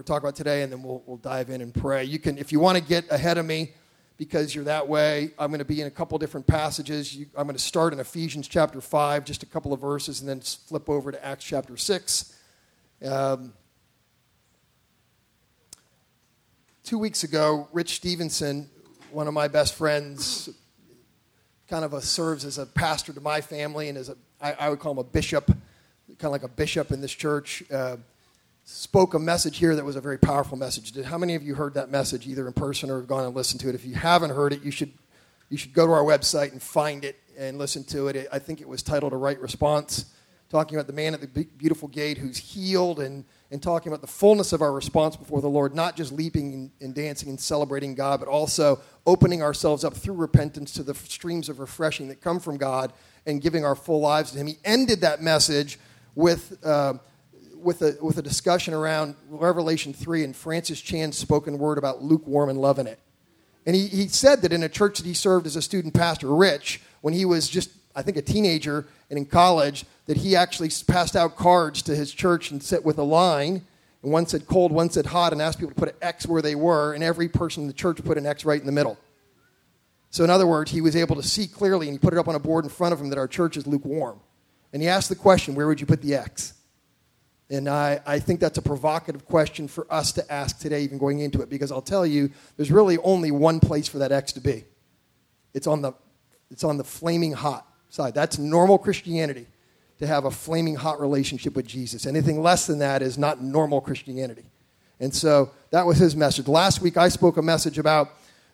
going to talk about today, and then we'll, we'll dive in and pray. You can, if you want to get ahead of me, because you're that way, I'm going to be in a couple different passages. You, I'm going to start in Ephesians chapter 5, just a couple of verses, and then flip over to Acts chapter 6. Um, two weeks ago, Rich Stevenson, one of my best friends, kind of a, serves as a pastor to my family and as a, I, I would call him a bishop, kind of like a bishop in this church. Uh, spoke a message here that was a very powerful message. Did how many of you heard that message either in person or have gone and listened to it? If you haven't heard it, you should you should go to our website and find it and listen to it. I think it was titled "A Right Response," talking about the man at the beautiful gate who's healed and and talking about the fullness of our response before the Lord, not just leaping and dancing and celebrating God, but also opening ourselves up through repentance to the streams of refreshing that come from God and giving our full lives to Him. He ended that message with. Uh, with a, with a discussion around Revelation 3 and Francis Chan's spoken word about lukewarm and loving it. And he, he said that in a church that he served as a student pastor, Rich, when he was just, I think, a teenager and in college, that he actually passed out cards to his church and sit with a line. And one said cold, one said hot, and asked people to put an X where they were, and every person in the church put an X right in the middle. So, in other words, he was able to see clearly, and he put it up on a board in front of him that our church is lukewarm. And he asked the question, where would you put the X? And I, I think that's a provocative question for us to ask today, even going into it, because I'll tell you, there's really only one place for that X to be. It's on the, it's on the flaming hot side. That's normal Christianity, to have a flaming hot relationship with Jesus. Anything less than that is not normal Christianity. And so that was his message. Last week, I spoke a message about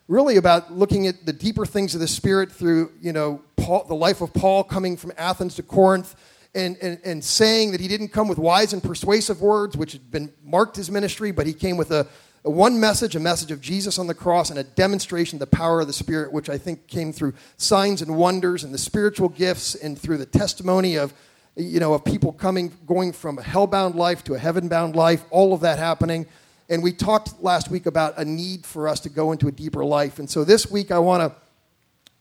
really about looking at the deeper things of the Spirit through, you know, Paul, the life of Paul coming from Athens to Corinth and, and, and saying that he didn't come with wise and persuasive words, which had been marked his ministry, but he came with a, a one message, a message of Jesus on the cross, and a demonstration of the power of the Spirit, which I think came through signs and wonders and the spiritual gifts and through the testimony of, you know, of people coming, going from a hell-bound life to a heaven-bound life, all of that happening. And we talked last week about a need for us to go into a deeper life. And so this week I want to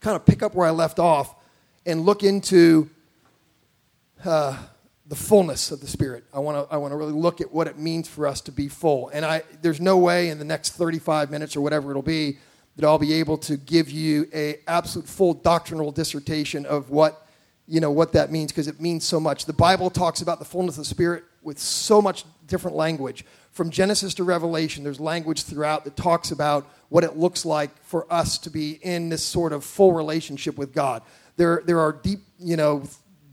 kind of pick up where I left off and look into uh, the fullness of the Spirit. I want to I want to really look at what it means for us to be full. And I there's no way in the next 35 minutes or whatever it'll be that I'll be able to give you a absolute full doctrinal dissertation of what you know what that means because it means so much. The Bible talks about the fullness of the Spirit with so much different language. From Genesis to Revelation, there's language throughout that talks about what it looks like for us to be in this sort of full relationship with God. There, there are deep, you know,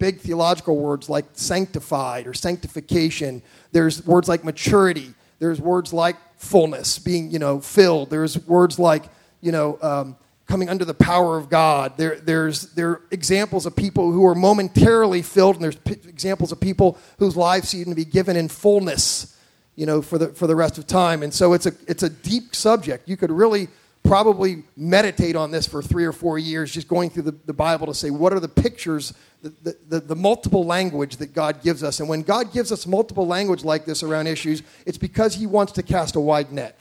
big theological words like sanctified or sanctification. There's words like maturity. There's words like fullness, being, you know, filled. There's words like, you know, um, coming under the power of God. There, there's there are examples of people who are momentarily filled, and there's p- examples of people whose lives seem to be given in fullness, you know, for the for the rest of time. And so it's a it's a deep subject. You could really probably meditate on this for three or four years, just going through the, the Bible to say what are the pictures the, the, the, multiple language that God gives us. And when God gives us multiple language like this around issues, it's because He wants to cast a wide net.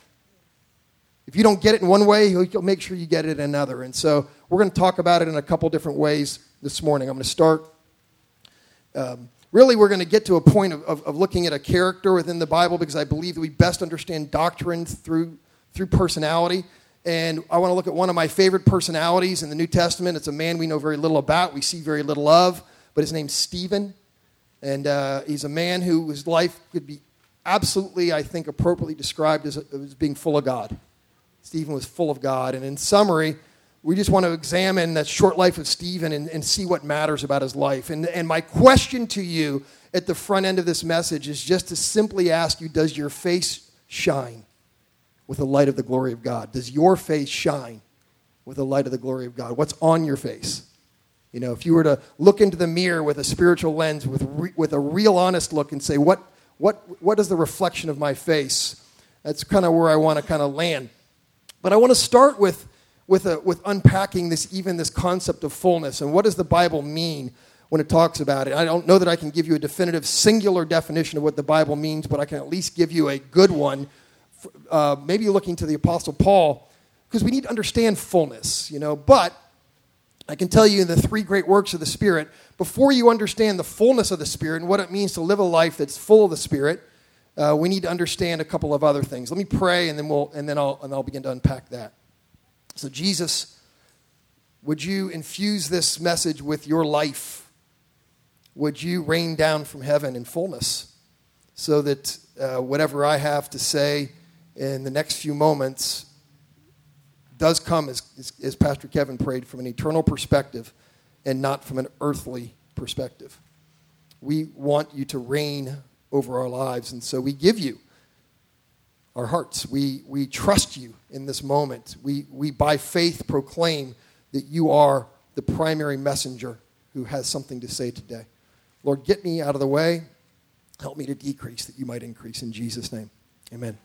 If you don't get it in one way, He'll make sure you get it in another. And so we're going to talk about it in a couple different ways this morning. I'm going to start. Um, really, we're going to get to a point of, of, of looking at a character within the Bible because I believe that we best understand doctrine through, through personality. And I want to look at one of my favorite personalities in the New Testament. It's a man we know very little about, we see very little of, but his name's Stephen. And uh, he's a man whose life could be absolutely, I think, appropriately described as, as being full of God. Stephen was full of God. And in summary, we just want to examine that short life of Stephen and, and see what matters about his life. And, and my question to you at the front end of this message is just to simply ask you Does your face shine? With the light of the glory of God? Does your face shine with the light of the glory of God? What's on your face? You know, if you were to look into the mirror with a spiritual lens, with, re- with a real honest look, and say, what, what, what is the reflection of my face? That's kind of where I want to kind of land. But I want to start with, with, a, with unpacking this, even this concept of fullness. And what does the Bible mean when it talks about it? I don't know that I can give you a definitive, singular definition of what the Bible means, but I can at least give you a good one uh, maybe looking to the Apostle Paul, because we need to understand fullness, you know. But I can tell you in the three great works of the Spirit, before you understand the fullness of the Spirit and what it means to live a life that's full of the Spirit, uh, we need to understand a couple of other things. Let me pray, and then we'll and then I'll and I'll begin to unpack that. So, Jesus, would you infuse this message with your life? Would you rain down from heaven in fullness, so that uh, whatever I have to say in the next few moments does come, as, as, as Pastor Kevin prayed, from an eternal perspective and not from an earthly perspective. We want you to reign over our lives. And so we give you our hearts. We, we trust you in this moment. We, we, by faith, proclaim that you are the primary messenger who has something to say today. Lord, get me out of the way. Help me to decrease that you might increase. In Jesus' name, amen.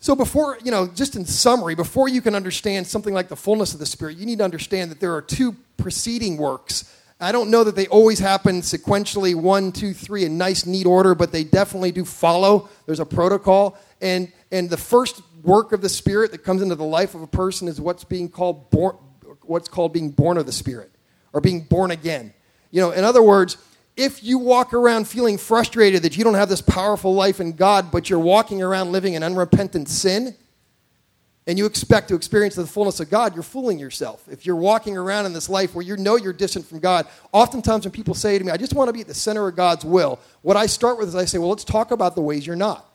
So, before, you know, just in summary, before you can understand something like the fullness of the Spirit, you need to understand that there are two preceding works I don't know that they always happen sequentially, one, two, three, in nice, neat order, but they definitely do follow. There's a protocol. And, and the first work of the Spirit that comes into the life of a person is what's being called born, what's called being born of the Spirit or being born again. You know, in other words, if you walk around feeling frustrated that you don't have this powerful life in God, but you're walking around living in unrepentant sin, and you expect to experience the fullness of God, you're fooling yourself. If you're walking around in this life where you know you're distant from God, oftentimes when people say to me, I just want to be at the center of God's will, what I start with is I say, well, let's talk about the ways you're not.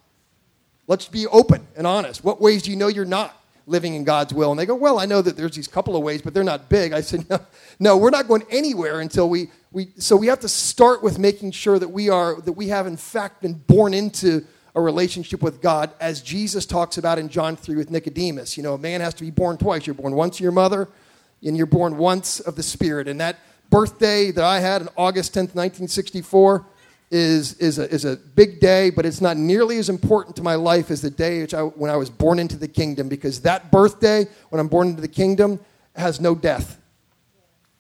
Let's be open and honest. What ways do you know you're not living in God's will? And they go, well, I know that there's these couple of ways, but they're not big. I said, no, no we're not going anywhere until we, we, so we have to start with making sure that we are, that we have in fact been born into a relationship with God, as Jesus talks about in John 3 with Nicodemus. You know, a man has to be born twice. You're born once of your mother, and you're born once of the Spirit. And that birthday that I had on August 10th, 1964, is, is, a, is a big day, but it's not nearly as important to my life as the day which I, when I was born into the kingdom, because that birthday, when I'm born into the kingdom, has no death.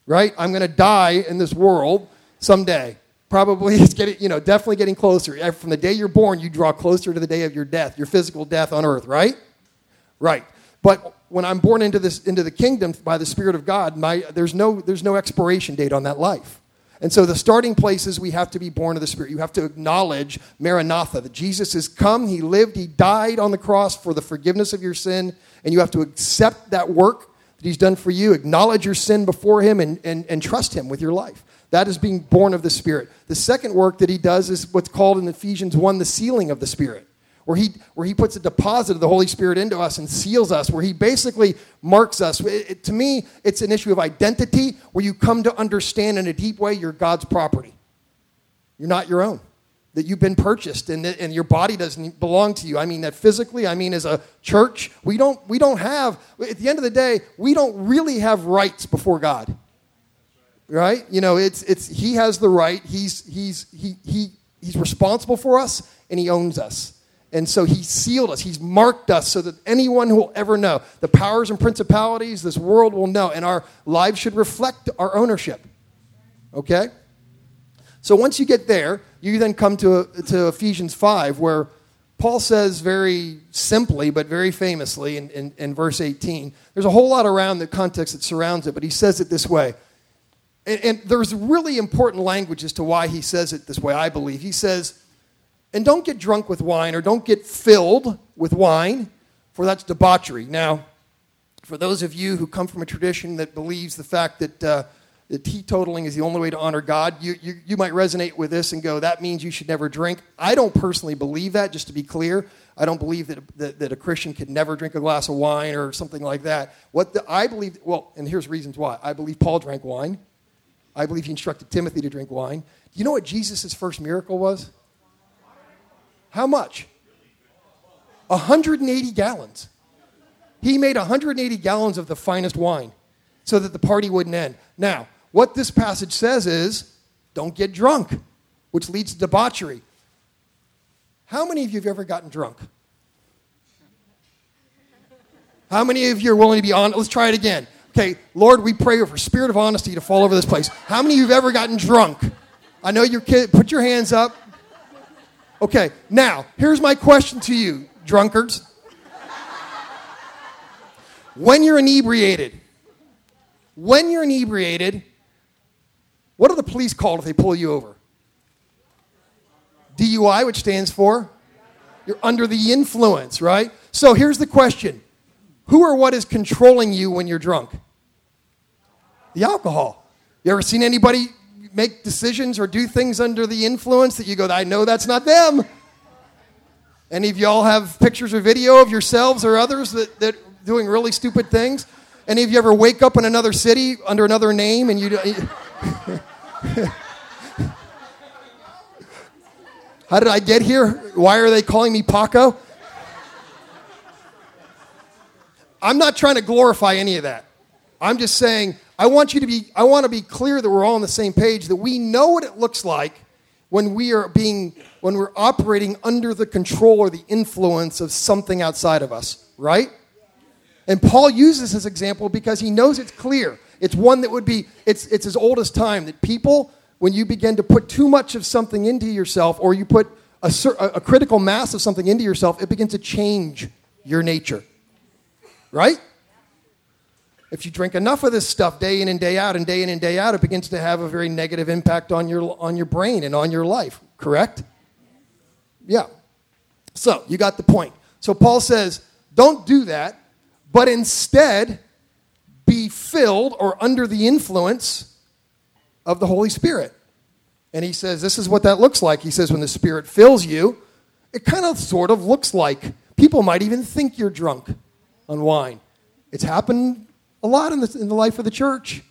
Right? I'm going to die in this world someday probably it's getting, you know, definitely getting closer. From the day you're born, you draw closer to the day of your death, your physical death on earth, right? Right. But when I'm born into this into the kingdom by the Spirit of God, my, there's no there's no expiration date on that life. And so the starting place is we have to be born of the Spirit. You have to acknowledge Maranatha, that Jesus has come, He lived, He died on the cross for the forgiveness of your sin, and you have to accept that work that He's done for you, acknowledge your sin before Him, and, and, and trust Him with your life. That is being born of the Spirit. The second work that he does is what's called in Ephesians 1 the sealing of the Spirit, where he, where he puts a deposit of the Holy Spirit into us and seals us, where he basically marks us. It, it, to me, it's an issue of identity where you come to understand in a deep way you're God's property. You're not your own. That you've been purchased and, and your body doesn't belong to you. I mean that physically, I mean as a church, we don't, we don't have, at the end of the day, we don't really have rights before God right? You know, it's, it's, he has the right. He's, he's, he, he, he's responsible for us and he owns us. And so he sealed us. He's marked us so that anyone who will ever know, the powers and principalities, this world will know. And our lives should reflect our ownership. Okay? So once you get there, you then come to, to Ephesians 5, where Paul says very simply, but very famously in, in, in verse 18, there's a whole lot around the context that surrounds it, but he says it this way and, and there's really important language as to why he says it this way, I believe. He says, and don't get drunk with wine or don't get filled with wine, for that's debauchery. Now, for those of you who come from a tradition that believes the fact that, uh, teetotaling is the only way to honor God, you, you, you might resonate with this and go, that means you should never drink. I don't personally believe that, just to be clear. I don't believe that, that, that, a Christian could never drink a glass of wine or something like that. What the, I believe, well, and here's reasons why. I believe Paul drank wine. I believe he instructed Timothy to drink wine. Do you know what Jesus' first miracle was? How much? 180 gallons. He made 180 gallons of the finest wine so that the party wouldn't end. Now, what this passage says is don't get drunk, which leads to debauchery. How many of you have ever gotten drunk? How many of you are willing to be honest? Let's try it again. Okay, Lord, we pray for spirit of honesty to fall over this place. How many of you have ever gotten drunk? I know your kid, put your hands up. Okay, now, here's my question to you, drunkards. When you're inebriated, when you're inebriated, what are the police called if they pull you over? DUI, which stands for You're under the influence, right? So here's the question Who or what is controlling you when you're drunk? The alcohol. You ever seen anybody make decisions or do things under the influence that you go, I know that's not them? Any of y'all have pictures or video of yourselves or others that, that doing really stupid things? Any of you ever wake up in another city under another name and you? How did I get here? Why are they calling me Paco? I'm not trying to glorify any of that. I'm just saying I want you to be I want to be clear that we're all on the same page that we know what it looks like when we are being when we're operating under the control or the influence of something outside of us, right? And Paul uses this example because he knows it's clear. It's one that would be it's it's as old as time that people when you begin to put too much of something into yourself or you put a, a critical mass of something into yourself, it begins to change your nature. Right? If you drink enough of this stuff day in and day out and day in and day out, it begins to have a very negative impact on your, on your brain and on your life. Correct? Yeah. So, you got the point. So, Paul says, don't do that, but instead be filled or under the influence of the Holy Spirit. And he says, This is what that looks like. He says, When the Spirit fills you, it kind of sort of looks like people might even think you're drunk on wine. It's happened a lot in the, in the life of the church.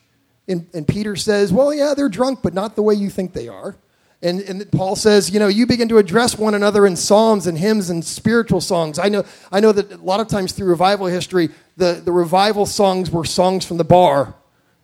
And, and Peter says, Well, yeah, they're drunk, but not the way you think they are. And, and Paul says, you know, you begin to address one another in psalms and hymns and spiritual songs. I know, I know that a lot of times through revival history, the, the revival songs were songs from the bar.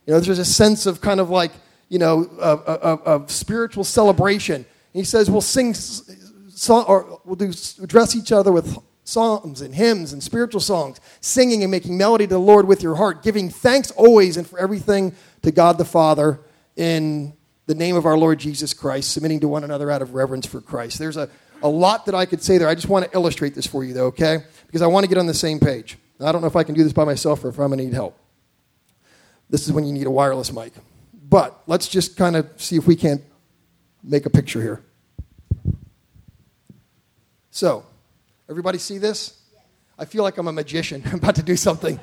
You know, there's a sense of kind of like, you know, of, spiritual celebration. And he says, we'll sing, song, or we'll do, address each other with psalms and hymns and spiritual songs, singing and making melody to the Lord with your heart, giving thanks always and for everything to God the Father in the name of our Lord Jesus Christ, submitting to one another out of reverence for Christ. There's a, a lot that I could say there. I just want to illustrate this for you, though, okay? Because I want to get on the same page. I don't know if I can do this by myself or if I'm going to need help. This is when you need a wireless mic. But let's just kind of see if we can't make a picture here. So, everybody see this? I feel like I'm a magician. I'm about to do something.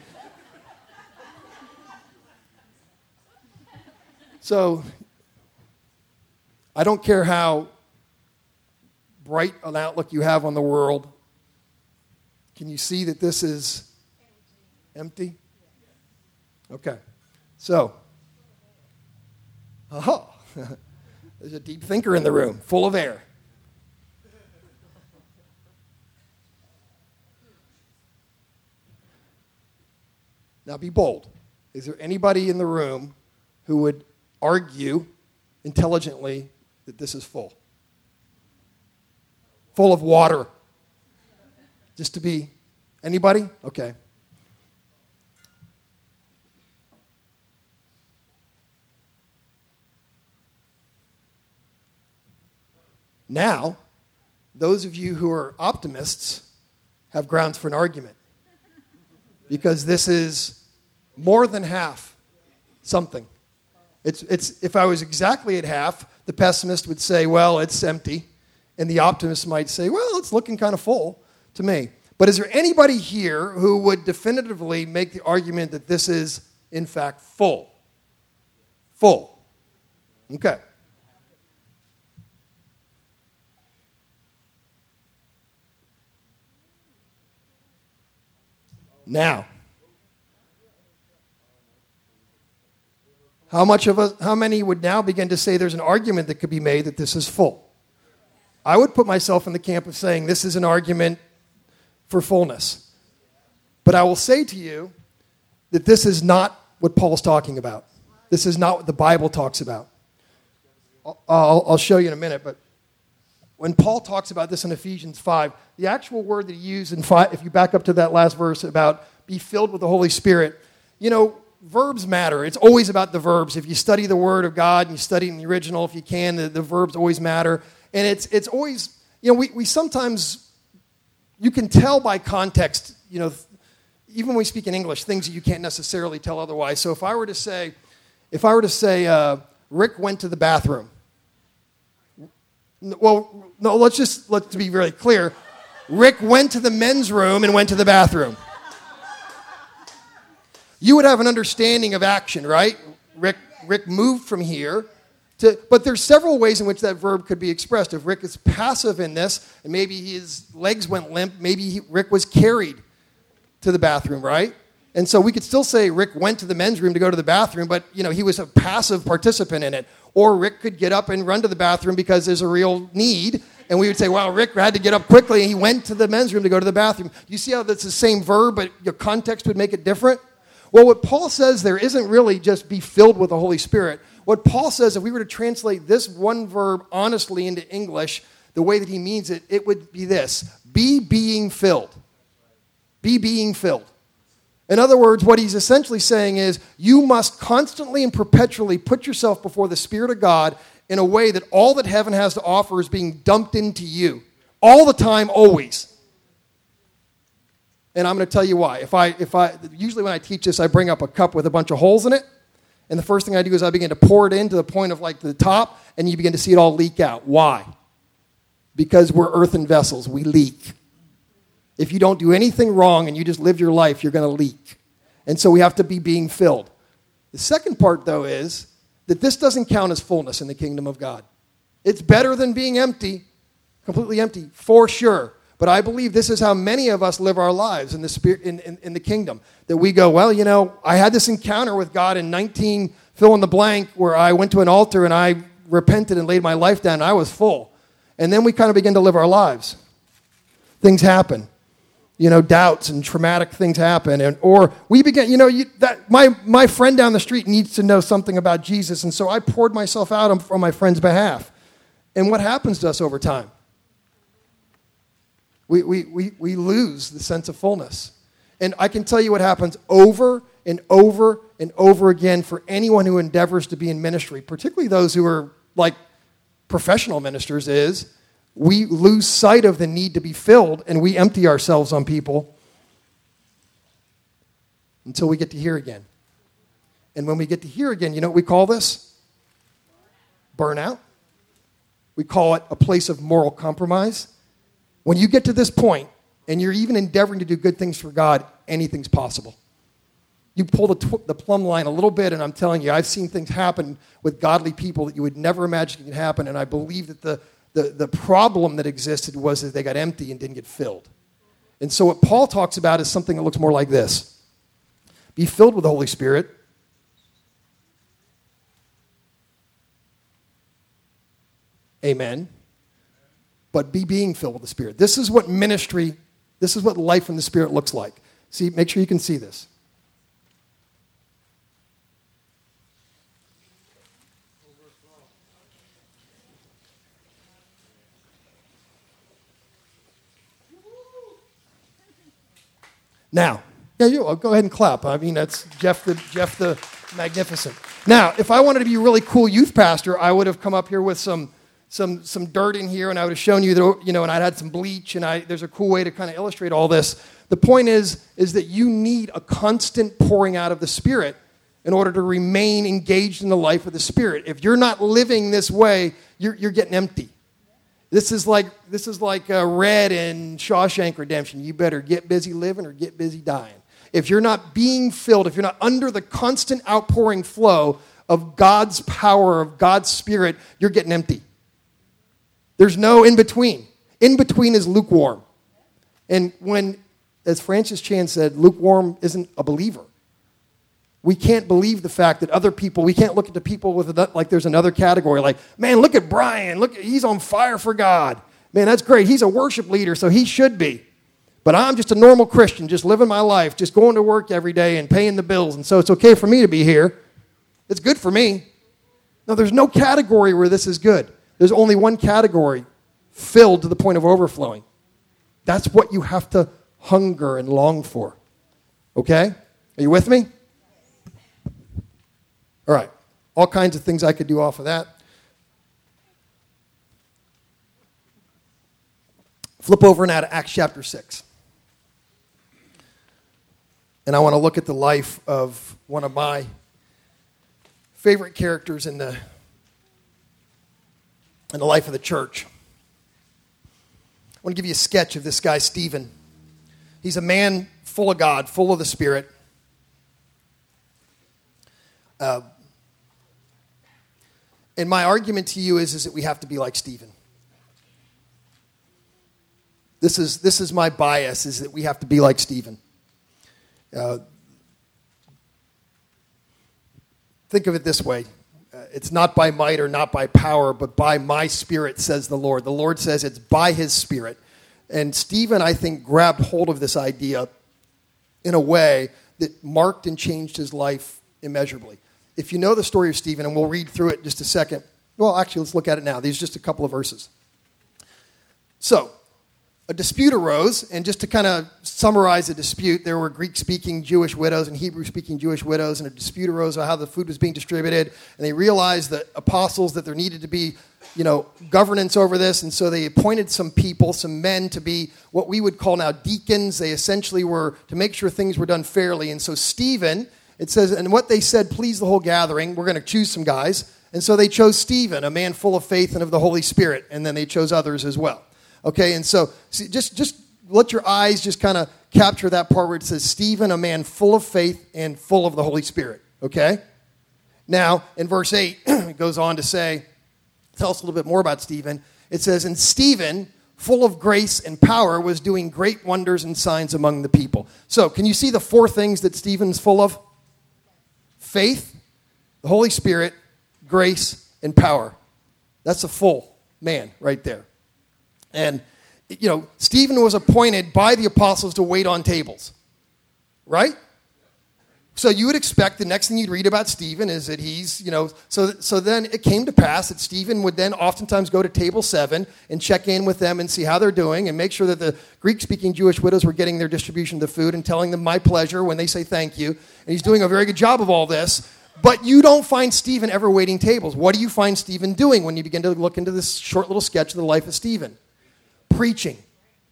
So, I don't care how bright an outlook you have on the world. Can you see that this is empty? Okay. So, Oh, there's a deep thinker in the room, full of air. Now be bold. Is there anybody in the room who would argue intelligently that this is full? Full of water. Just to be anybody? Okay. Now, those of you who are optimists have grounds for an argument because this is more than half something. It's, it's, if I was exactly at half, the pessimist would say, well, it's empty. And the optimist might say, well, it's looking kind of full to me. But is there anybody here who would definitively make the argument that this is, in fact, full? Full. Okay. Now, how much of us, how many would now begin to say there's an argument that could be made that this is full? I would put myself in the camp of saying this is an argument for fullness. But I will say to you that this is not what Paul's talking about. This is not what the Bible talks about. I'll, I'll show you in a minute, but when Paul talks about this in Ephesians 5, the actual word that he used in five, if you back up to that last verse about be filled with the Holy Spirit, you know, verbs matter. It's always about the verbs. If you study the Word of God and you study in the original, if you can, the, the verbs always matter. And it's, it's always, you know, we, we sometimes, you can tell by context, you know, even when we speak in English, things that you can't necessarily tell otherwise. So if I were to say, if I were to say, uh, Rick went to the bathroom, well, no, let's just, let's be very clear. Rick went to the men's room and went to the bathroom. You would have an understanding of action, right? Rick, Rick moved from here to, but there's several ways in which that verb could be expressed. If Rick is passive in this, and maybe his legs went limp, maybe he, Rick was carried to the bathroom, right? And so we could still say Rick went to the men's room to go to the bathroom, but you know he was a passive participant in it. Or Rick could get up and run to the bathroom because there's a real need, and we would say, "Well, Rick had to get up quickly, and he went to the men's room to go to the bathroom." You see how that's the same verb, but your context would make it different. Well, what Paul says there isn't really just be filled with the Holy Spirit. What Paul says, if we were to translate this one verb honestly into English, the way that he means it, it would be this: be being filled. Be being filled. In other words, what he's essentially saying is you must constantly and perpetually put yourself before the Spirit of God in a way that all that heaven has to offer is being dumped into you. All the time, always. And I'm going to tell you why. If I, if I, usually when I teach this, I bring up a cup with a bunch of holes in it. And the first thing I do is I begin to pour it in to the point of like the top, and you begin to see it all leak out. Why? Because we're earthen vessels, we leak. If you don't do anything wrong and you just live your life, you're going to leak. And so we have to be being filled. The second part, though, is that this doesn't count as fullness in the kingdom of God. It's better than being empty, completely empty, for sure. But I believe this is how many of us live our lives in the, spirit, in, in, in the kingdom. That we go, well, you know, I had this encounter with God in 19, fill in the blank, where I went to an altar and I repented and laid my life down and I was full. And then we kind of begin to live our lives. Things happen you know, doubts and traumatic things happen. And, or we begin, you know, you, that, my, my friend down the street needs to know something about Jesus. And so I poured myself out on, on my friend's behalf. And what happens to us over time? We, we, we, we lose the sense of fullness. And I can tell you what happens over and over and over again for anyone who endeavors to be in ministry, particularly those who are like professional ministers, is we lose sight of the need to be filled and we empty ourselves on people until we get to here again. And when we get to here again, you know what we call this? Burnout. We call it a place of moral compromise. When you get to this point and you're even endeavoring to do good things for God, anything's possible. You pull the, tw- the plumb line a little bit, and I'm telling you, I've seen things happen with godly people that you would never imagine could happen, and I believe that the, the, the problem that existed was that they got empty and didn't get filled. And so, what Paul talks about is something that looks more like this Be filled with the Holy Spirit. Amen. But be being filled with the Spirit. This is what ministry, this is what life in the Spirit looks like. See, make sure you can see this. Now, yeah, you go ahead and clap. I mean, that's Jeff the Jeff the Magnificent. Now, if I wanted to be a really cool youth pastor, I would have come up here with some some some dirt in here, and I would have shown you that you know, and I'd had some bleach, and I there's a cool way to kind of illustrate all this. The point is is that you need a constant pouring out of the Spirit in order to remain engaged in the life of the Spirit. If you're not living this way, you're, you're getting empty. This is like this is like uh, Red in Shawshank Redemption. You better get busy living or get busy dying. If you're not being filled, if you're not under the constant outpouring flow of God's power, of God's Spirit, you're getting empty. There's no in between. In between is lukewarm. And when, as Francis Chan said, lukewarm isn't a believer we can't believe the fact that other people, we can't look at the people with like there's another category, like, man, look at Brian, look, he's on fire for God. Man, that's great. He's a worship leader, so he should be. But I'm just a normal Christian, just living my life, just going to work every day and paying the bills, and so it's okay for me to be here. It's good for me. No, there's no category where this is good. There's only one category filled to the point of overflowing. That's what you have to hunger and long for. Okay? Are you with me? All right, all kinds of things I could do off of that. Flip over now to Acts chapter 6. And I want to look at the life of one of my favorite characters in the, in the life of the church. I want to give you a sketch of this guy, Stephen. He's a man full of God, full of the Spirit. Uh, and my argument to you is, is that we have to be like Stephen. This is, this is my bias, is that we have to be like Stephen. Uh, think of it this way Uh, it's not by might or not by power, but by my spirit, says the Lord. The Lord says it's by his spirit. And Stephen, I think, grabbed hold of this idea in a way that marked and changed his life immeasurably. If you know the story of Stephen, and we'll read through it in just a second. Well, actually, let's look at it now. These are just a couple of verses. So, a dispute arose, and just to kind of summarize the dispute, there were Greek speaking Jewish widows and Hebrew speaking Jewish widows, and a dispute arose about how the food was being distributed. And they realized that apostles, that there needed to be you know, governance over this, and so they appointed some people, some men, to be what we would call now deacons. They essentially were to make sure things were done fairly. And so Stephen, it says, and what they said pleased the whole gathering. We're going to choose some guys. And so they chose Stephen, a man full of faith and of the Holy Spirit, and then they chose others as well. Okay, and so see, just just let your eyes just kind of capture that part where it says Stephen, a man full of faith and full of the Holy Spirit. Okay? Now, in verse 8, it goes on to say, tell us a little bit more about Stephen. It says, And Stephen, full of grace and power, was doing great wonders and signs among the people. So, can you see the four things that Stephen's full of? Faith, the Holy Spirit, grace, and power. That's a full man right there. And, you know, Stephen was appointed by the apostles to wait on tables, right? So you would expect the next thing you'd read about Stephen is that he's, you know, so, so then it came to pass that Stephen would then oftentimes go to table seven and check in with them and see how they're doing and make sure that the Greek speaking Jewish widows were getting their distribution of the food and telling them my pleasure when they say thank you. And he's doing a very good job of all this. But you don't find Stephen ever waiting tables. What do you find Stephen doing when you begin to look into this short little sketch of the life of Stephen? Preaching,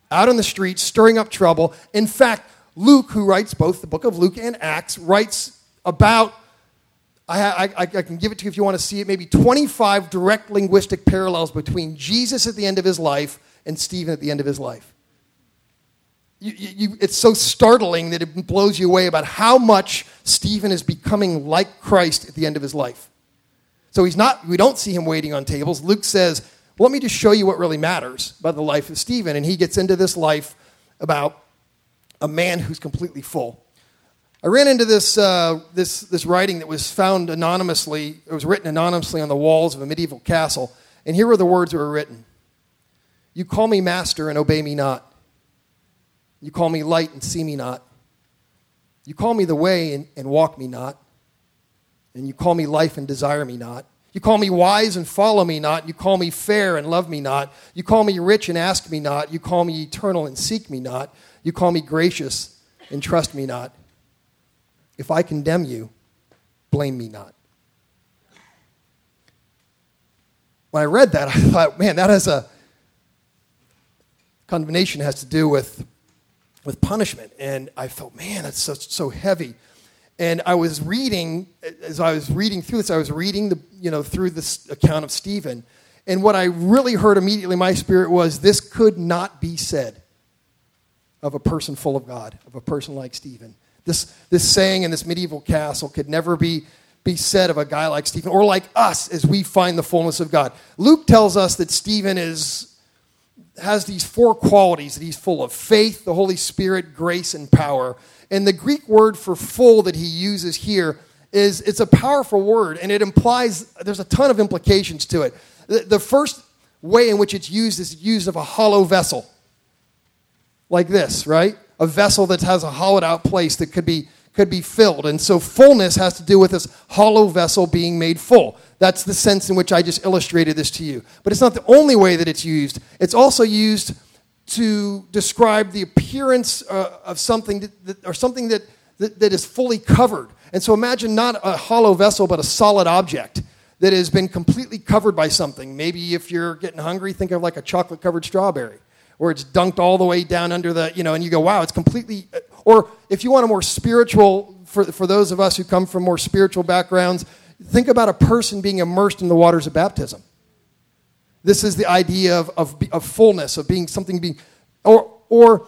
out on the streets, stirring up trouble. In fact, Luke, who writes both the book of Luke and Acts, writes about, I, I, I, can give it to you if you want to see it, maybe 25 direct linguistic parallels between Jesus at the end of his life and Stephen at the end of his life. You, you, it's so startling that it blows you away about how much Stephen is becoming like Christ at the end of his life. So he's not, we don't see him waiting on tables. Luke says, well, let me just show you what really matters about the life of Stephen. And he gets into this life about a man who's completely full. I ran into this, uh, this, this writing that was found anonymously, it was written anonymously on the walls of a medieval castle. And here were the words that were written You call me master and obey me not. You call me light and see me not. You call me the way and, and walk me not. And you call me life and desire me not. You call me wise and follow me not. You call me fair and love me not. You call me rich and ask me not. You call me eternal and seek me not. You call me gracious and trust me not. If I condemn you, blame me not. When I read that, I thought, man, that has a condemnation has to do with, with punishment. And I felt, man, that's so, so heavy. And I was reading, as I was reading through this, I was reading the, you know, through this account of Stephen. And what I really heard immediately my spirit was this could not be said of a person full of God, of a person like Stephen. This, this saying in this medieval castle could never be, be said of a guy like Stephen or like us as we find the fullness of God. Luke tells us that Stephen is, has these four qualities that he's full of faith, the Holy Spirit, grace, and power. And the Greek word for full that he uses here is it's a powerful word and it implies there's a ton of implications to it. The, the first way in which it's used is used of a hollow vessel like this, right? A vessel that has a hollowed out place that could be could be filled. And so fullness has to do with this hollow vessel being made full. That's the sense in which I just illustrated this to you. But it's not the only way that it's used. It's also used to describe the appearance uh, of something that, that, or something that, that, that is fully covered. And so imagine not a hollow vessel, but a solid object that has been completely covered by something. Maybe if you're getting hungry, think of like a chocolate covered strawberry where it's dunked all the way down under the, you know, and you go, wow, it's completely, or if you want a more spiritual, for, for those of us who come from more spiritual backgrounds, think about a person being immersed in the waters of baptism. This is the idea of, of, of fullness, of being something being, or, or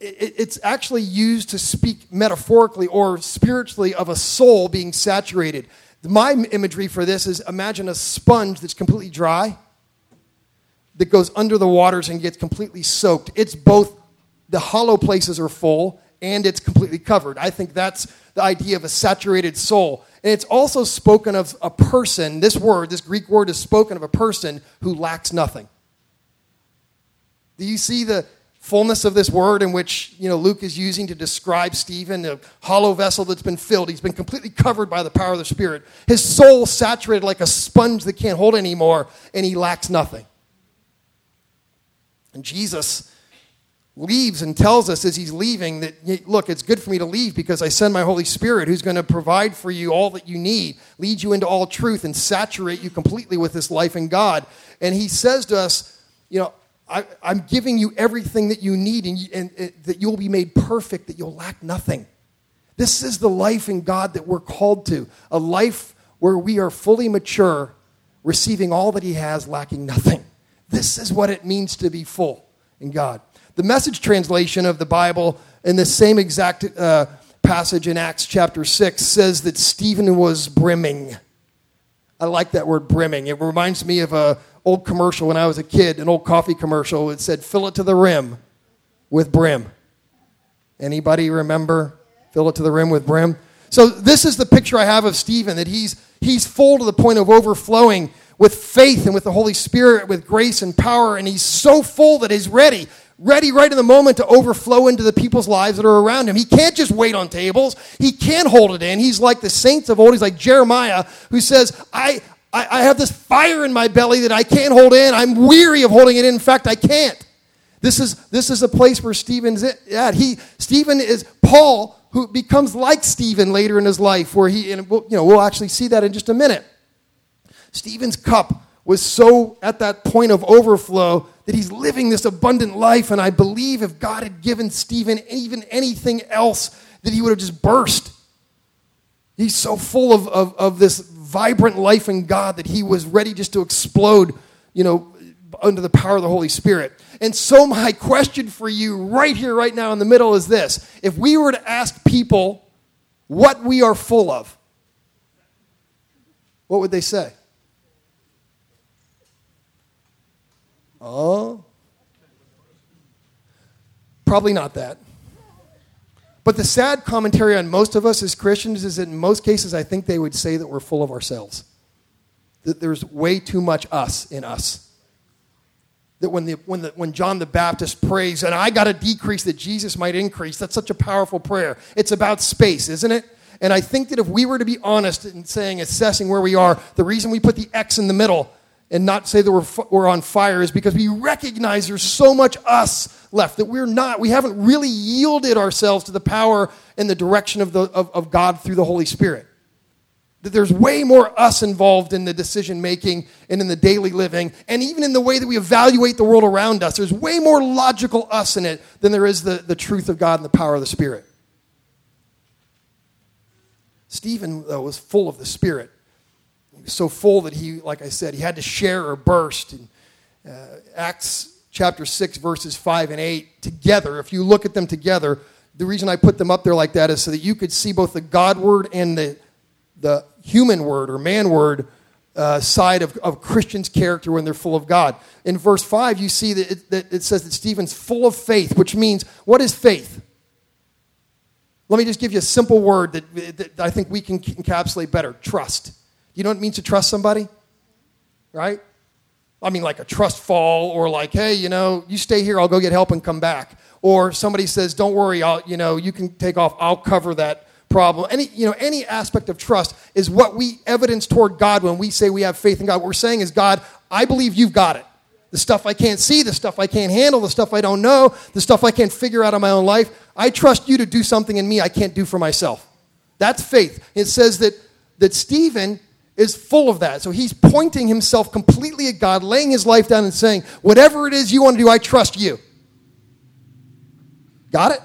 it, it's actually used to speak metaphorically or spiritually of a soul being saturated. My imagery for this is imagine a sponge that's completely dry, that goes under the waters and gets completely soaked. It's both the hollow places are full and it's completely covered. I think that's the idea of a saturated soul. And it's also spoken of a person, this word, this Greek word is spoken of a person who lacks nothing. Do you see the fullness of this word in which you know Luke is using to describe Stephen, a hollow vessel that's been filled. He's been completely covered by the power of the Spirit. His soul saturated like a sponge that can't hold anymore, and he lacks nothing. And Jesus leaves and tells us as he's leaving that look it's good for me to leave because i send my holy spirit who's going to provide for you all that you need lead you into all truth and saturate you completely with this life in god and he says to us you know I, am giving you everything that you need and, and, and that you'll be made perfect, that you'll lack nothing. This is the life in God that we're called to a life where we are fully mature, receiving all that He has, lacking nothing. This is what it means to be full in God. The message translation of the Bible in the same exact uh, passage in Acts chapter 6 says that Stephen was brimming. I like that word brimming. It reminds me of a old commercial when I was a kid, an old coffee commercial. It said, fill it to the rim with brim. Anybody remember? Fill it to the rim with brim. So this is the picture I have of Stephen, that he's, he's full to the point of overflowing with faith and with the Holy Spirit, with grace and power, and he's so full that he's ready ready right in the moment to overflow into the people's lives that are around him. He can't just wait on tables. He can't hold it in. He's like the saints of old. He's like Jeremiah, who says, I, I, I have this fire in my belly that I can't hold in. I'm weary of holding it in. In fact, I can't. This is, this is a place where Stephen's at. He, Stephen is Paul, who becomes like Stephen later in his life, where he, and we'll, you know, we'll actually see that in just a minute. Stephen's cup was so at that point of overflow that he's living this abundant life. And I believe if God had given Stephen even anything else, that he would have just burst. He's so full of, of, of this vibrant life in God that he was ready just to explode, you know, under the power of the Holy Spirit. And so, my question for you right here, right now in the middle is this if we were to ask people what we are full of, what would they say? Oh, probably not that. But the sad commentary on most of us as Christians is that in most cases, I think they would say that we're full of ourselves. That there's way too much us in us. That when, the, when, the, when John the Baptist prays, and I got to decrease that Jesus might increase, that's such a powerful prayer. It's about space, isn't it? And I think that if we were to be honest in saying, assessing where we are, the reason we put the X in the middle and not say that we're, we're on fire is because we recognize there's so much us left that we're not. We haven't really yielded ourselves to the power and the direction of, the, of, of god through the holy spirit. That there's way more us involved in the decision making and in the daily living and even in the way that we evaluate the world around us. There's way more logical us in it than there is the, the truth of god and the power of the spirit. Stephen though was full of the spirit so full that he, like I said, he had to share or burst. And, uh, Acts chapter 6, verses 5 and 8 together, if you look at them together, the reason I put them up there like that is so that you could see both the God word and the, the human word or man word uh, side of, of Christians' character when they're full of God. In verse 5, you see that it, that it says that Stephen's full of faith, which means what is faith? Let me just give you a simple word that, that I think we can encapsulate better trust. You know what it means to trust somebody? Right? I mean, like a trust fall, or like, hey, you know, you stay here, I'll go get help and come back. Or somebody says, don't worry, I'll, you know, you can take off, I'll cover that problem. Any, you know, any aspect of trust is what we evidence toward God when we say we have faith in God. What we're saying is, God, I believe you've got it. The stuff I can't see, the stuff I can't handle, the stuff I don't know, the stuff I can't figure out in my own life, I trust you to do something in me I can't do for myself. That's faith. It says that, that Stephen is full of that. So he's pointing himself completely at God, laying his life down and saying, Whatever it is you want to do, I trust you. Got it?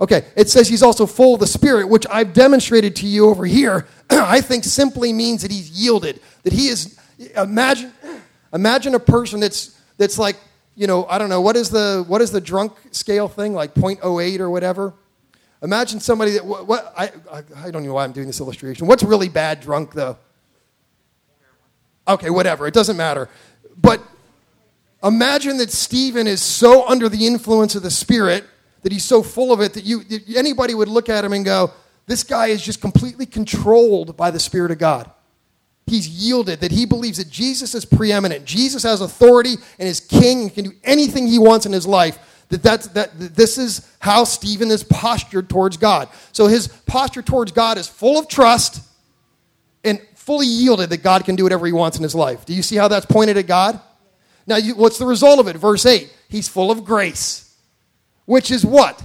Okay, it says he's also full of the Spirit, which I've demonstrated to you over here. I think simply means that he's yielded, that he is, imagine, Imagine a person that's, that's like, you know, I don't know, what is the, what is the drunk scale thing, like 0.08 or whatever? Imagine somebody that, what, what I, I, I don't know why I'm doing this illustration. What's really bad drunk, though? Okay, whatever, it doesn't matter. But imagine that Stephen is so under the influence of the Spirit that he's so full of it that you, anybody would look at him and go, this guy is just completely controlled by the Spirit of God. He's yielded, that he believes that Jesus is preeminent. Jesus has authority and is king and can do anything he wants in his life. That, that's, that, that this is how Stephen is postured towards God. So his posture towards God is full of trust and fully yielded that God can do whatever he wants in his life. Do you see how that's pointed at God? Now, you, what's the result of it? Verse 8 He's full of grace, which is what?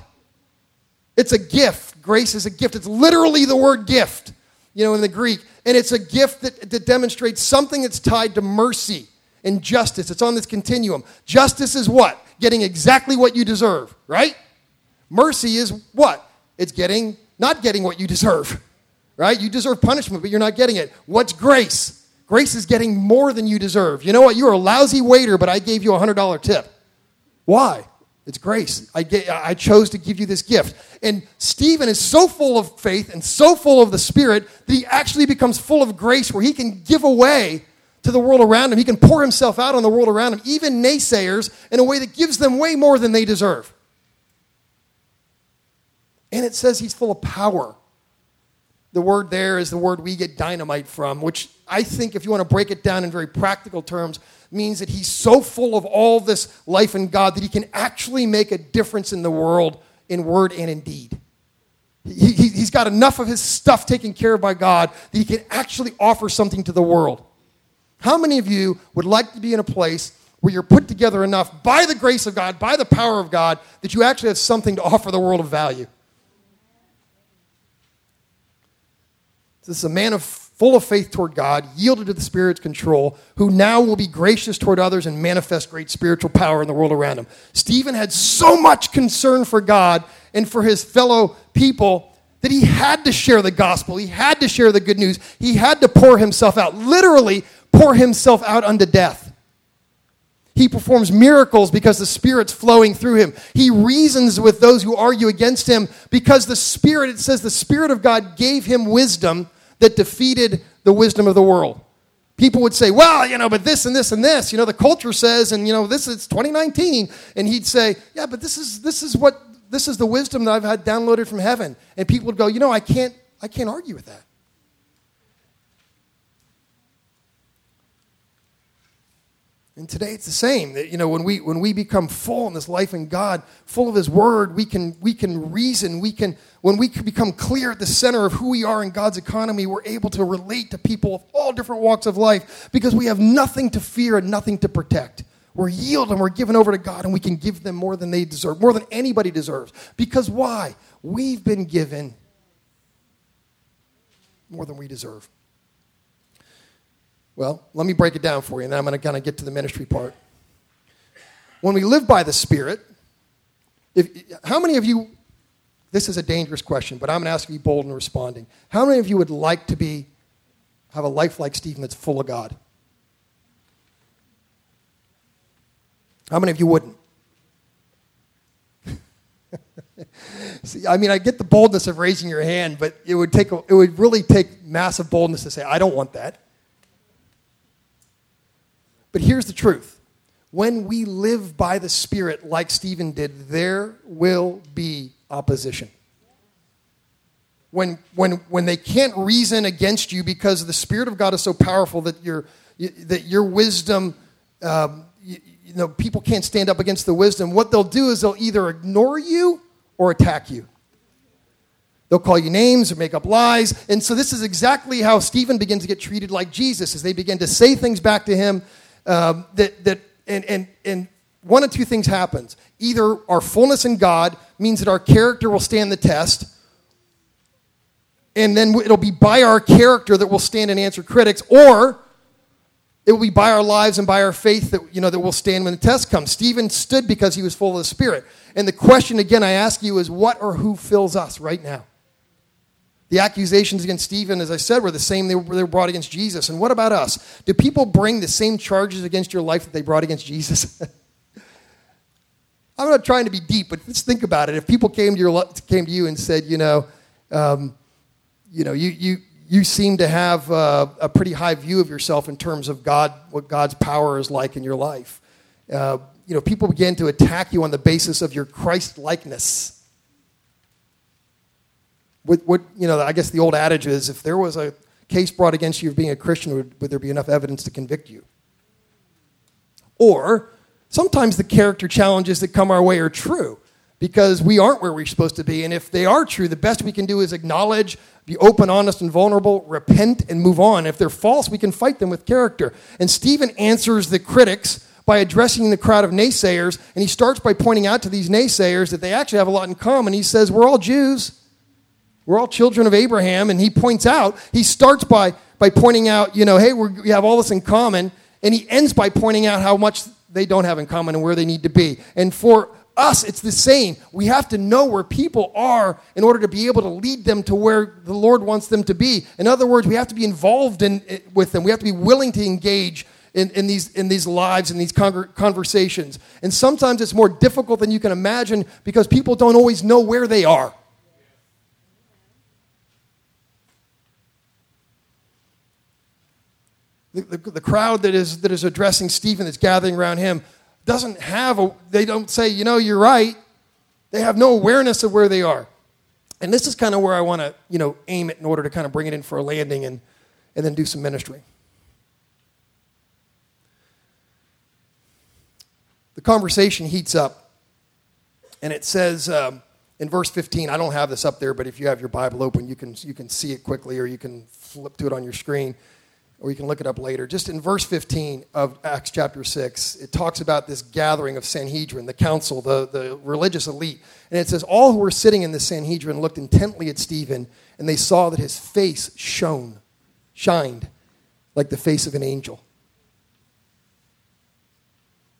It's a gift. Grace is a gift. It's literally the word gift, you know, in the Greek. And it's a gift that, that demonstrates something that's tied to mercy and justice. It's on this continuum. Justice is what? Getting exactly what you deserve, right? Mercy is what? It's getting, not getting what you deserve, right? You deserve punishment, but you're not getting it. What's grace? Grace is getting more than you deserve. You know what? You're a lousy waiter, but I gave you a $100 tip. Why? It's grace. I, get, I chose to give you this gift. And Stephen is so full of faith and so full of the Spirit that he actually becomes full of grace where he can give away to the world around him. He can pour himself out on the world around him, even naysayers, in a way that gives them way more than they deserve. And it says he's full of power. The word there is the word we get dynamite from, which I think, if you want to break it down in very practical terms, means that he's so full of all this life in God that he can actually make a difference in the world in word and in deed. He, he, he's got enough of his stuff taken care of by God that he can actually offer something to the world. How many of you would like to be in a place where you're put together enough by the grace of God, by the power of God, that you actually have something to offer the world of value? This is a man of full of faith toward God, yielded to the Spirit's control, who now will be gracious toward others and manifest great spiritual power in the world around him. Stephen had so much concern for God and for his fellow people that he had to share the gospel. He had to share the good news. He had to pour himself out, literally, pour himself out unto death. He performs miracles because the Spirit's flowing through him. He reasons with those who argue against him because the Spirit, it says, the Spirit of God gave him wisdom that defeated the wisdom of the world. People would say, well, you know, but this and this and this, you know, the culture says, and you know, this is 2019. And he'd say, yeah, but this is this is what this is the wisdom that I've had downloaded from heaven. And people would go, you know, I can't I can't argue with that. And today it's the same. That, you know, when we when we become full in this life in God, full of His Word, we can we can reason. We can when we become clear at the center of who we are in God's economy, we're able to relate to people of all different walks of life because we have nothing to fear and nothing to protect. We're yielded and we're given over to God, and we can give them more than they deserve, more than anybody deserves. Because why? We've been given more than we deserve. Well, let me break it down for you, and then I'm going to kind of get to the ministry part. When we live by the Spirit, if, how many of you, this is a dangerous question, but I'm going to ask you to be bold in responding. How many of you would like to be, have a life like Stephen that's full of God? How many of you wouldn't? See, I mean, I get the boldness of raising your hand, but it would take, it would really take massive boldness to say, I don't want that. But here's the truth when we live by the Spirit like Stephen did, there will be opposition. When, when, when they can't reason against you because the Spirit of God is so powerful that your, that your wisdom, um, you, you know, people can't stand up against the wisdom, what they'll do is they'll either ignore you or attack you. They'll call you names or make up lies. And so this is exactly how Stephen begins to get treated like Jesus as they begin to say things back to him um, that, that and, and, and one of two things happens. Either our fullness in God means that our character will stand the test, and then it'll be by our character that we'll stand and answer critics, or it will be by our lives and by our faith that you know that we'll stand when the test comes. Stephen stood because he was full of the Spirit. And the question again I ask you is what or who fills us right now? The accusations against Stephen, as I said, were the same they were, brought against Jesus. And what about us? Do people bring the same charges against your life that they brought against Jesus? I'm not trying to be deep, but let's think about it. If people came to, your, came to you and said, you know, um, you know, you, you, you seem to have uh, a pretty high view of yourself in terms of God, what God's power is like in your life. Uh, you know, people begin to attack you on the basis of your Christ likeness. What, what, you know, I guess the old adage is if there was a case brought against you of being a Christian, would, would there be enough evidence to convict you? Or sometimes the character challenges that come our way are true because we aren't where we're supposed to be. And if they are true, the best we can do is acknowledge, be open, honest, and vulnerable, repent, and move on. If they're false, we can fight them with character. And Stephen answers the critics by addressing the crowd of naysayers, and he starts by pointing out to these naysayers that they actually have a lot in common. He says, We're all Jews. We're all children of Abraham. And he points out, he starts by, by pointing out, you know, hey, we have all this in common. And he ends by pointing out how much they don't have in common and where they need to be. And for us, it's the same. We have to know where people are in order to be able to lead them to where the Lord wants them to be. In other words, we have to be involved in, eh, with them. We have to be willing to engage in, in, these, in these lives, and these conversations. And sometimes it's more difficult than you can imagine because people don't always know where they are. The, the, crowd that is, that is addressing Stephen that's gathering around him doesn't have a, they don't say, you know, you're right. They have no awareness of where they are. And this is kind of where I want to, you know, aim it in order to kind of bring it in for a landing and, and then do some ministry. The conversation heats up, and it says um, in verse 15, I don't have this up there, but if you have your Bible open, you can, you can see it quickly or you can flip to it on your screen or you can look it up later. Just in verse 15 of Acts chapter 6, it talks about this gathering of Sanhedrin, the council, the, the religious elite. And it says, All who were sitting in the Sanhedrin looked intently at Stephen, and they saw that his face shone, shined like the face of an angel.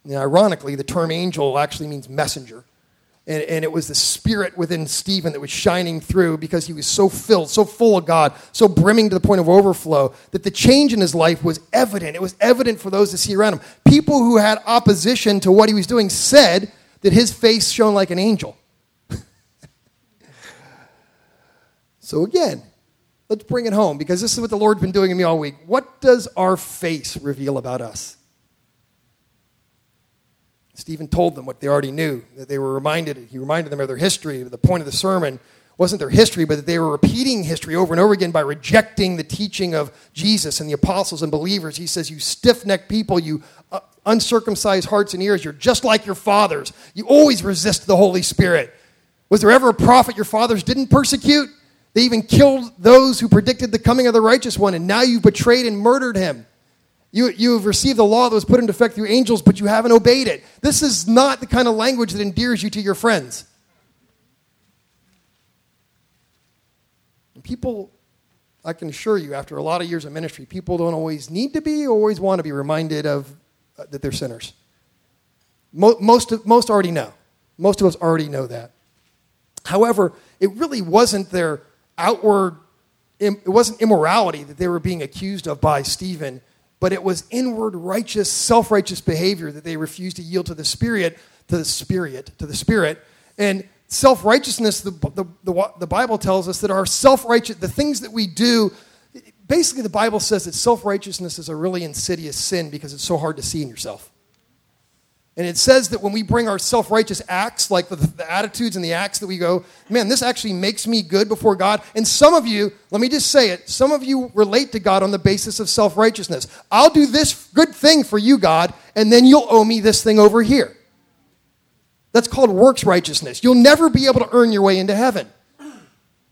Now, ironically, the term angel actually means messenger. And, and, it was the spirit within Stephen that was shining through because he was so filled, so full of God, so brimming to the point of overflow that the change in his life was evident. It was evident for those to see around him. People who had opposition to what he was doing said that his face shone like an angel. so, again, let's bring it home because this is what the Lord's been doing in me all week. What does our face reveal about us? Stephen told them what they already knew, that they were reminded, he reminded them of their history. The point of the sermon wasn't their history, but that they were repeating history over and over again by rejecting the teaching of Jesus and the apostles and believers. He says, You stiff necked people, you uh, uncircumcised hearts and ears, you're just like your fathers. You always resist the Holy Spirit. Was there ever a prophet your fathers didn't persecute? They even killed those who predicted the coming of the righteous one, and now you've betrayed and murdered him. You, you have received the law that was put into effect through angels, but you haven't obeyed it. This is not the kind of language that endears you to your friends. And people, I can assure you, after a lot of years of ministry, people don't always need to be, or always want to be reminded of uh, that they're sinners. Mo- most, of, most already know. Most of us already know that. However, it really wasn't their outward, it wasn't immorality that they were being accused of by Stephen but it was inward righteous, self-righteous behavior that they refused to yield to the spirit, to the spirit, to the spirit. And self-righteousness, the, the, the, the Bible tells us that our self-righteous, the things that we do, basically the Bible says that self-righteousness is a really insidious sin because it's so hard to see in yourself. And it says that when we bring our self righteous acts, like the, the, attitudes and the acts that we go, man, this actually makes me good before God. And some of you, let me just say it, some of you relate to God on the basis of self righteousness. I'll do this good thing for you, God, and then you'll owe me this thing over here. That's called works righteousness. You'll never be able to earn your way into heaven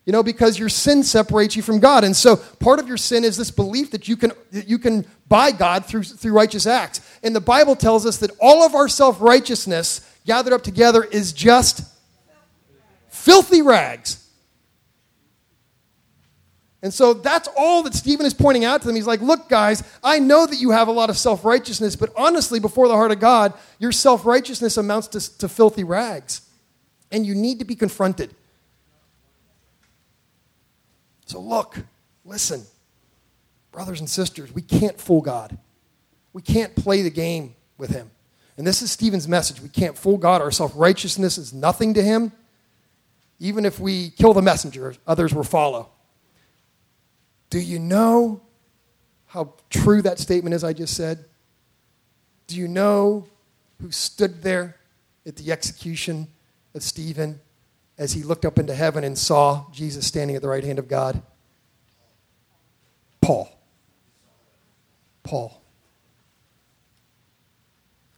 you know, because your sin separates you from God. And so part of your sin is this belief that you can, that you can buy God through, through righteous acts. And the Bible tells us that all of our self righteousness gathered up together is just filthy rags. And so that's all that Stephen is pointing out to them. He's like, Look, guys, I know that you have a lot of self righteousness, but honestly, before the heart of God, your self righteousness amounts to, to filthy rags. And you need to be confronted. So look, listen, brothers and sisters, we can't fool God. We can't play the game with him. And this is Stephen's message. We can't fool God. Our self righteousness is nothing to him. Even if we kill the messenger, others will follow. Do you know how true that statement is I just said? Do you know who stood there at the execution of Stephen as he looked up into heaven and saw Jesus standing at the right hand of God? Paul. Paul.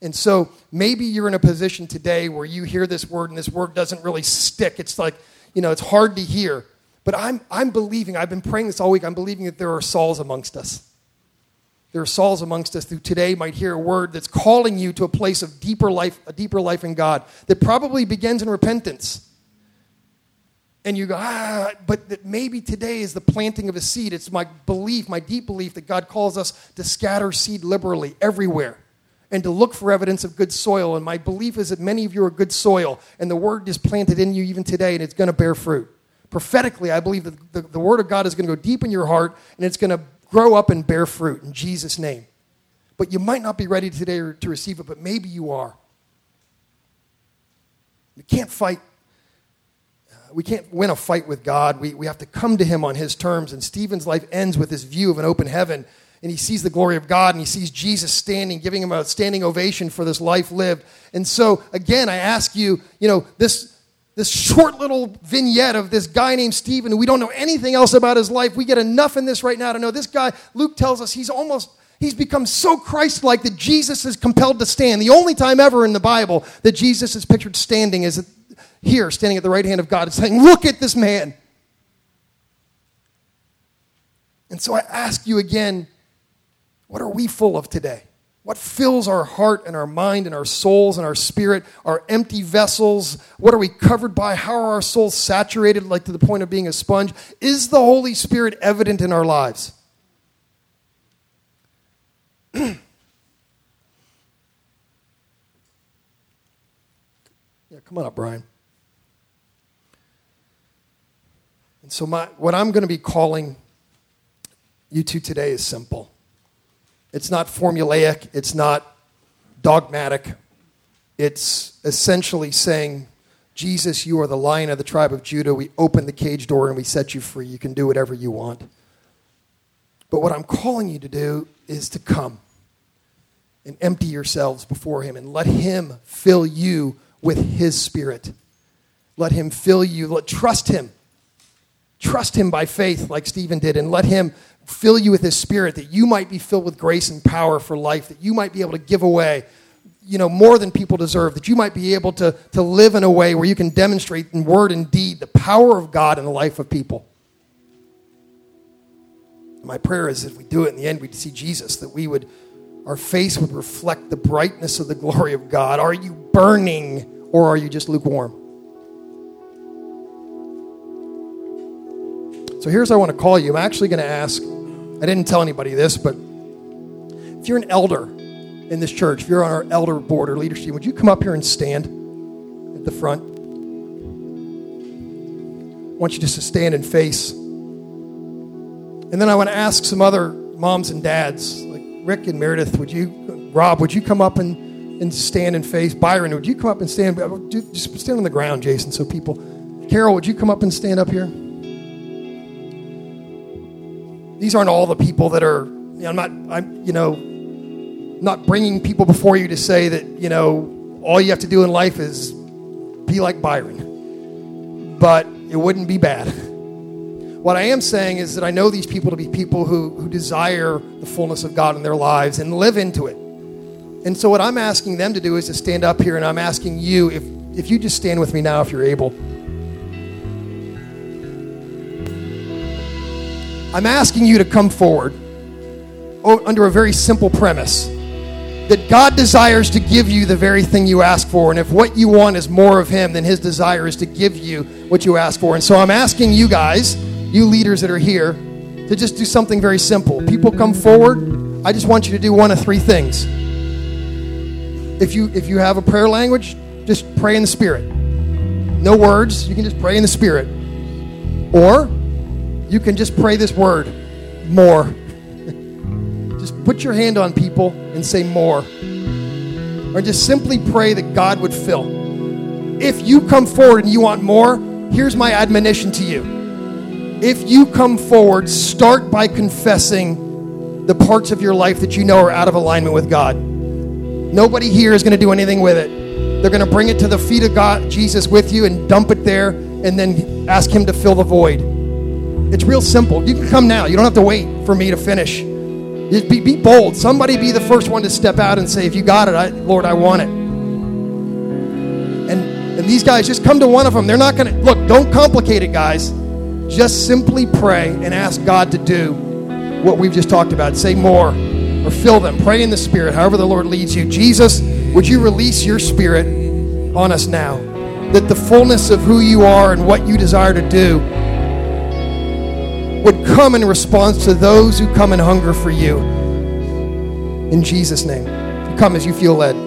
And so maybe you're in a position today where you hear this word and this word doesn't really stick. It's like, you know, it's hard to hear. But I'm, I'm believing, I've been praying this all week, I'm believing that there are Sauls amongst us. There are Sauls amongst us who today might hear a word that's calling you to a place of deeper life, a deeper life in God that probably begins in repentance. And you go, ah, but that maybe today is the planting of a seed. It's my belief, my deep belief that God calls us to scatter seed liberally everywhere and to look for evidence of good soil. And my belief is that many of you are good soil, and the word is planted in you even today, and it's going to bear fruit. Prophetically, I believe that the, the word of God is going to go deep in your heart, and it's going to grow up and bear fruit in Jesus' name. But you might not be ready today to receive it, but maybe you are. We can't fight. We can't win a fight with God. We, we have to come to Him on His terms. And Stephen's life ends with this view of an open heaven and he sees the glory of God and he sees Jesus standing, giving him a standing ovation for this life lived. And so, again, I ask you, you know, this. This short little vignette of this guy named Stephen, we don't know anything else about his life. We get enough in this right now to know this guy, Luke tells us he's almost He's become so Christ like that Jesus is compelled to stand. The only time ever in the Bible that Jesus is pictured standing is here, standing at the right hand of God, saying, Look at this man. And so I ask you again what are we full of today? What fills our heart and our mind and our souls and our spirit, our empty vessels? What are we covered by? How are our souls saturated, like to the point of being a sponge? Is the Holy Spirit evident in our lives? yeah, come on up, Brian. And so, my, what I'm going to be calling you to today is simple. It's not formulaic, it's not dogmatic. It's essentially saying, Jesus, you are the lion of the tribe of Judah. We open the cage door and we set you free. You can do whatever you want. But what I'm calling you to do is to come and empty yourselves before Him and let Him fill you with His Spirit. Let Him fill you. Let, trust Him. Trust Him by faith, like Stephen did, and let Him fill you with his spirit that you might be filled with grace and power for life, that you might be able to give away you know more than people deserve that you might be able to, to live in a way where you can demonstrate in word and deed the power of god in the life of people. My prayer is if we do it in the end we'd see jesus that we would our face would reflect the brightness of the glory of god. Are you burning or are you just lukewarm? So here's what i want to call you. I'm actually going to ask I didn't tell anybody this, but if you're an elder in this church, if you're on our elder board or leadership, would you come up here and stand at the front? I want you just to stand and face. And then I want to ask some other moms and dads, like Rick and Meredith, would you, Rob, would you come up and, and stand and face? Byron, would you come up and stand? Just stand on the ground, Jason, so people. Carol, would you come up and stand up here? These aren't all the people that are, you know, I'm not, I'm, you know, not bringing people before you to say that, you know, all you have to do in life is be like Byron. But it wouldn't be bad. What I am saying is that I know these people to be people who, who desire the fullness of God in their lives and live into it. And so, what I'm asking them to do is to stand up here, and I'm asking you if, if you just stand with me now, if you're able. I'm asking you to come forward under a very simple premise that God desires to give you the very thing you ask for. And if what you want is more of Him, then His desire is to give you what you ask for. And so I'm asking you guys, you leaders that are here, to just do something very simple. People come forward. I just want you to do one of three things. If you if you have a prayer language, just pray in the Spirit. No words. You can just pray in the Spirit. Or you can just pray this word more. just put your hand on people and say more. Or just simply pray that God would fill. If you come forward and you want more, here's my admonition to you. If you come forward, start by confessing the parts of your life that you know are out of alignment with God. Nobody here is going to do anything with it. They're going to bring it to the feet of God, Jesus, with you and dump it there and then ask Him to fill the void. It's real simple. You can come now. You don't have to wait for me to finish. Be, be bold. Somebody be the first one to step out and say, if you got it, I, Lord, I want it. And, and these guys, just come to one of them. They're not going to, look, don't complicate it, guys. Just simply pray and ask God to do what we've just talked about. Say more or fill them. Pray in the Spirit, however the Lord leads you. Jesus, would you release your Spirit on us now? That the fullness of who you are and what you desire to do would come in response to those who come in hunger for you. In Jesus' name. Come as you feel led.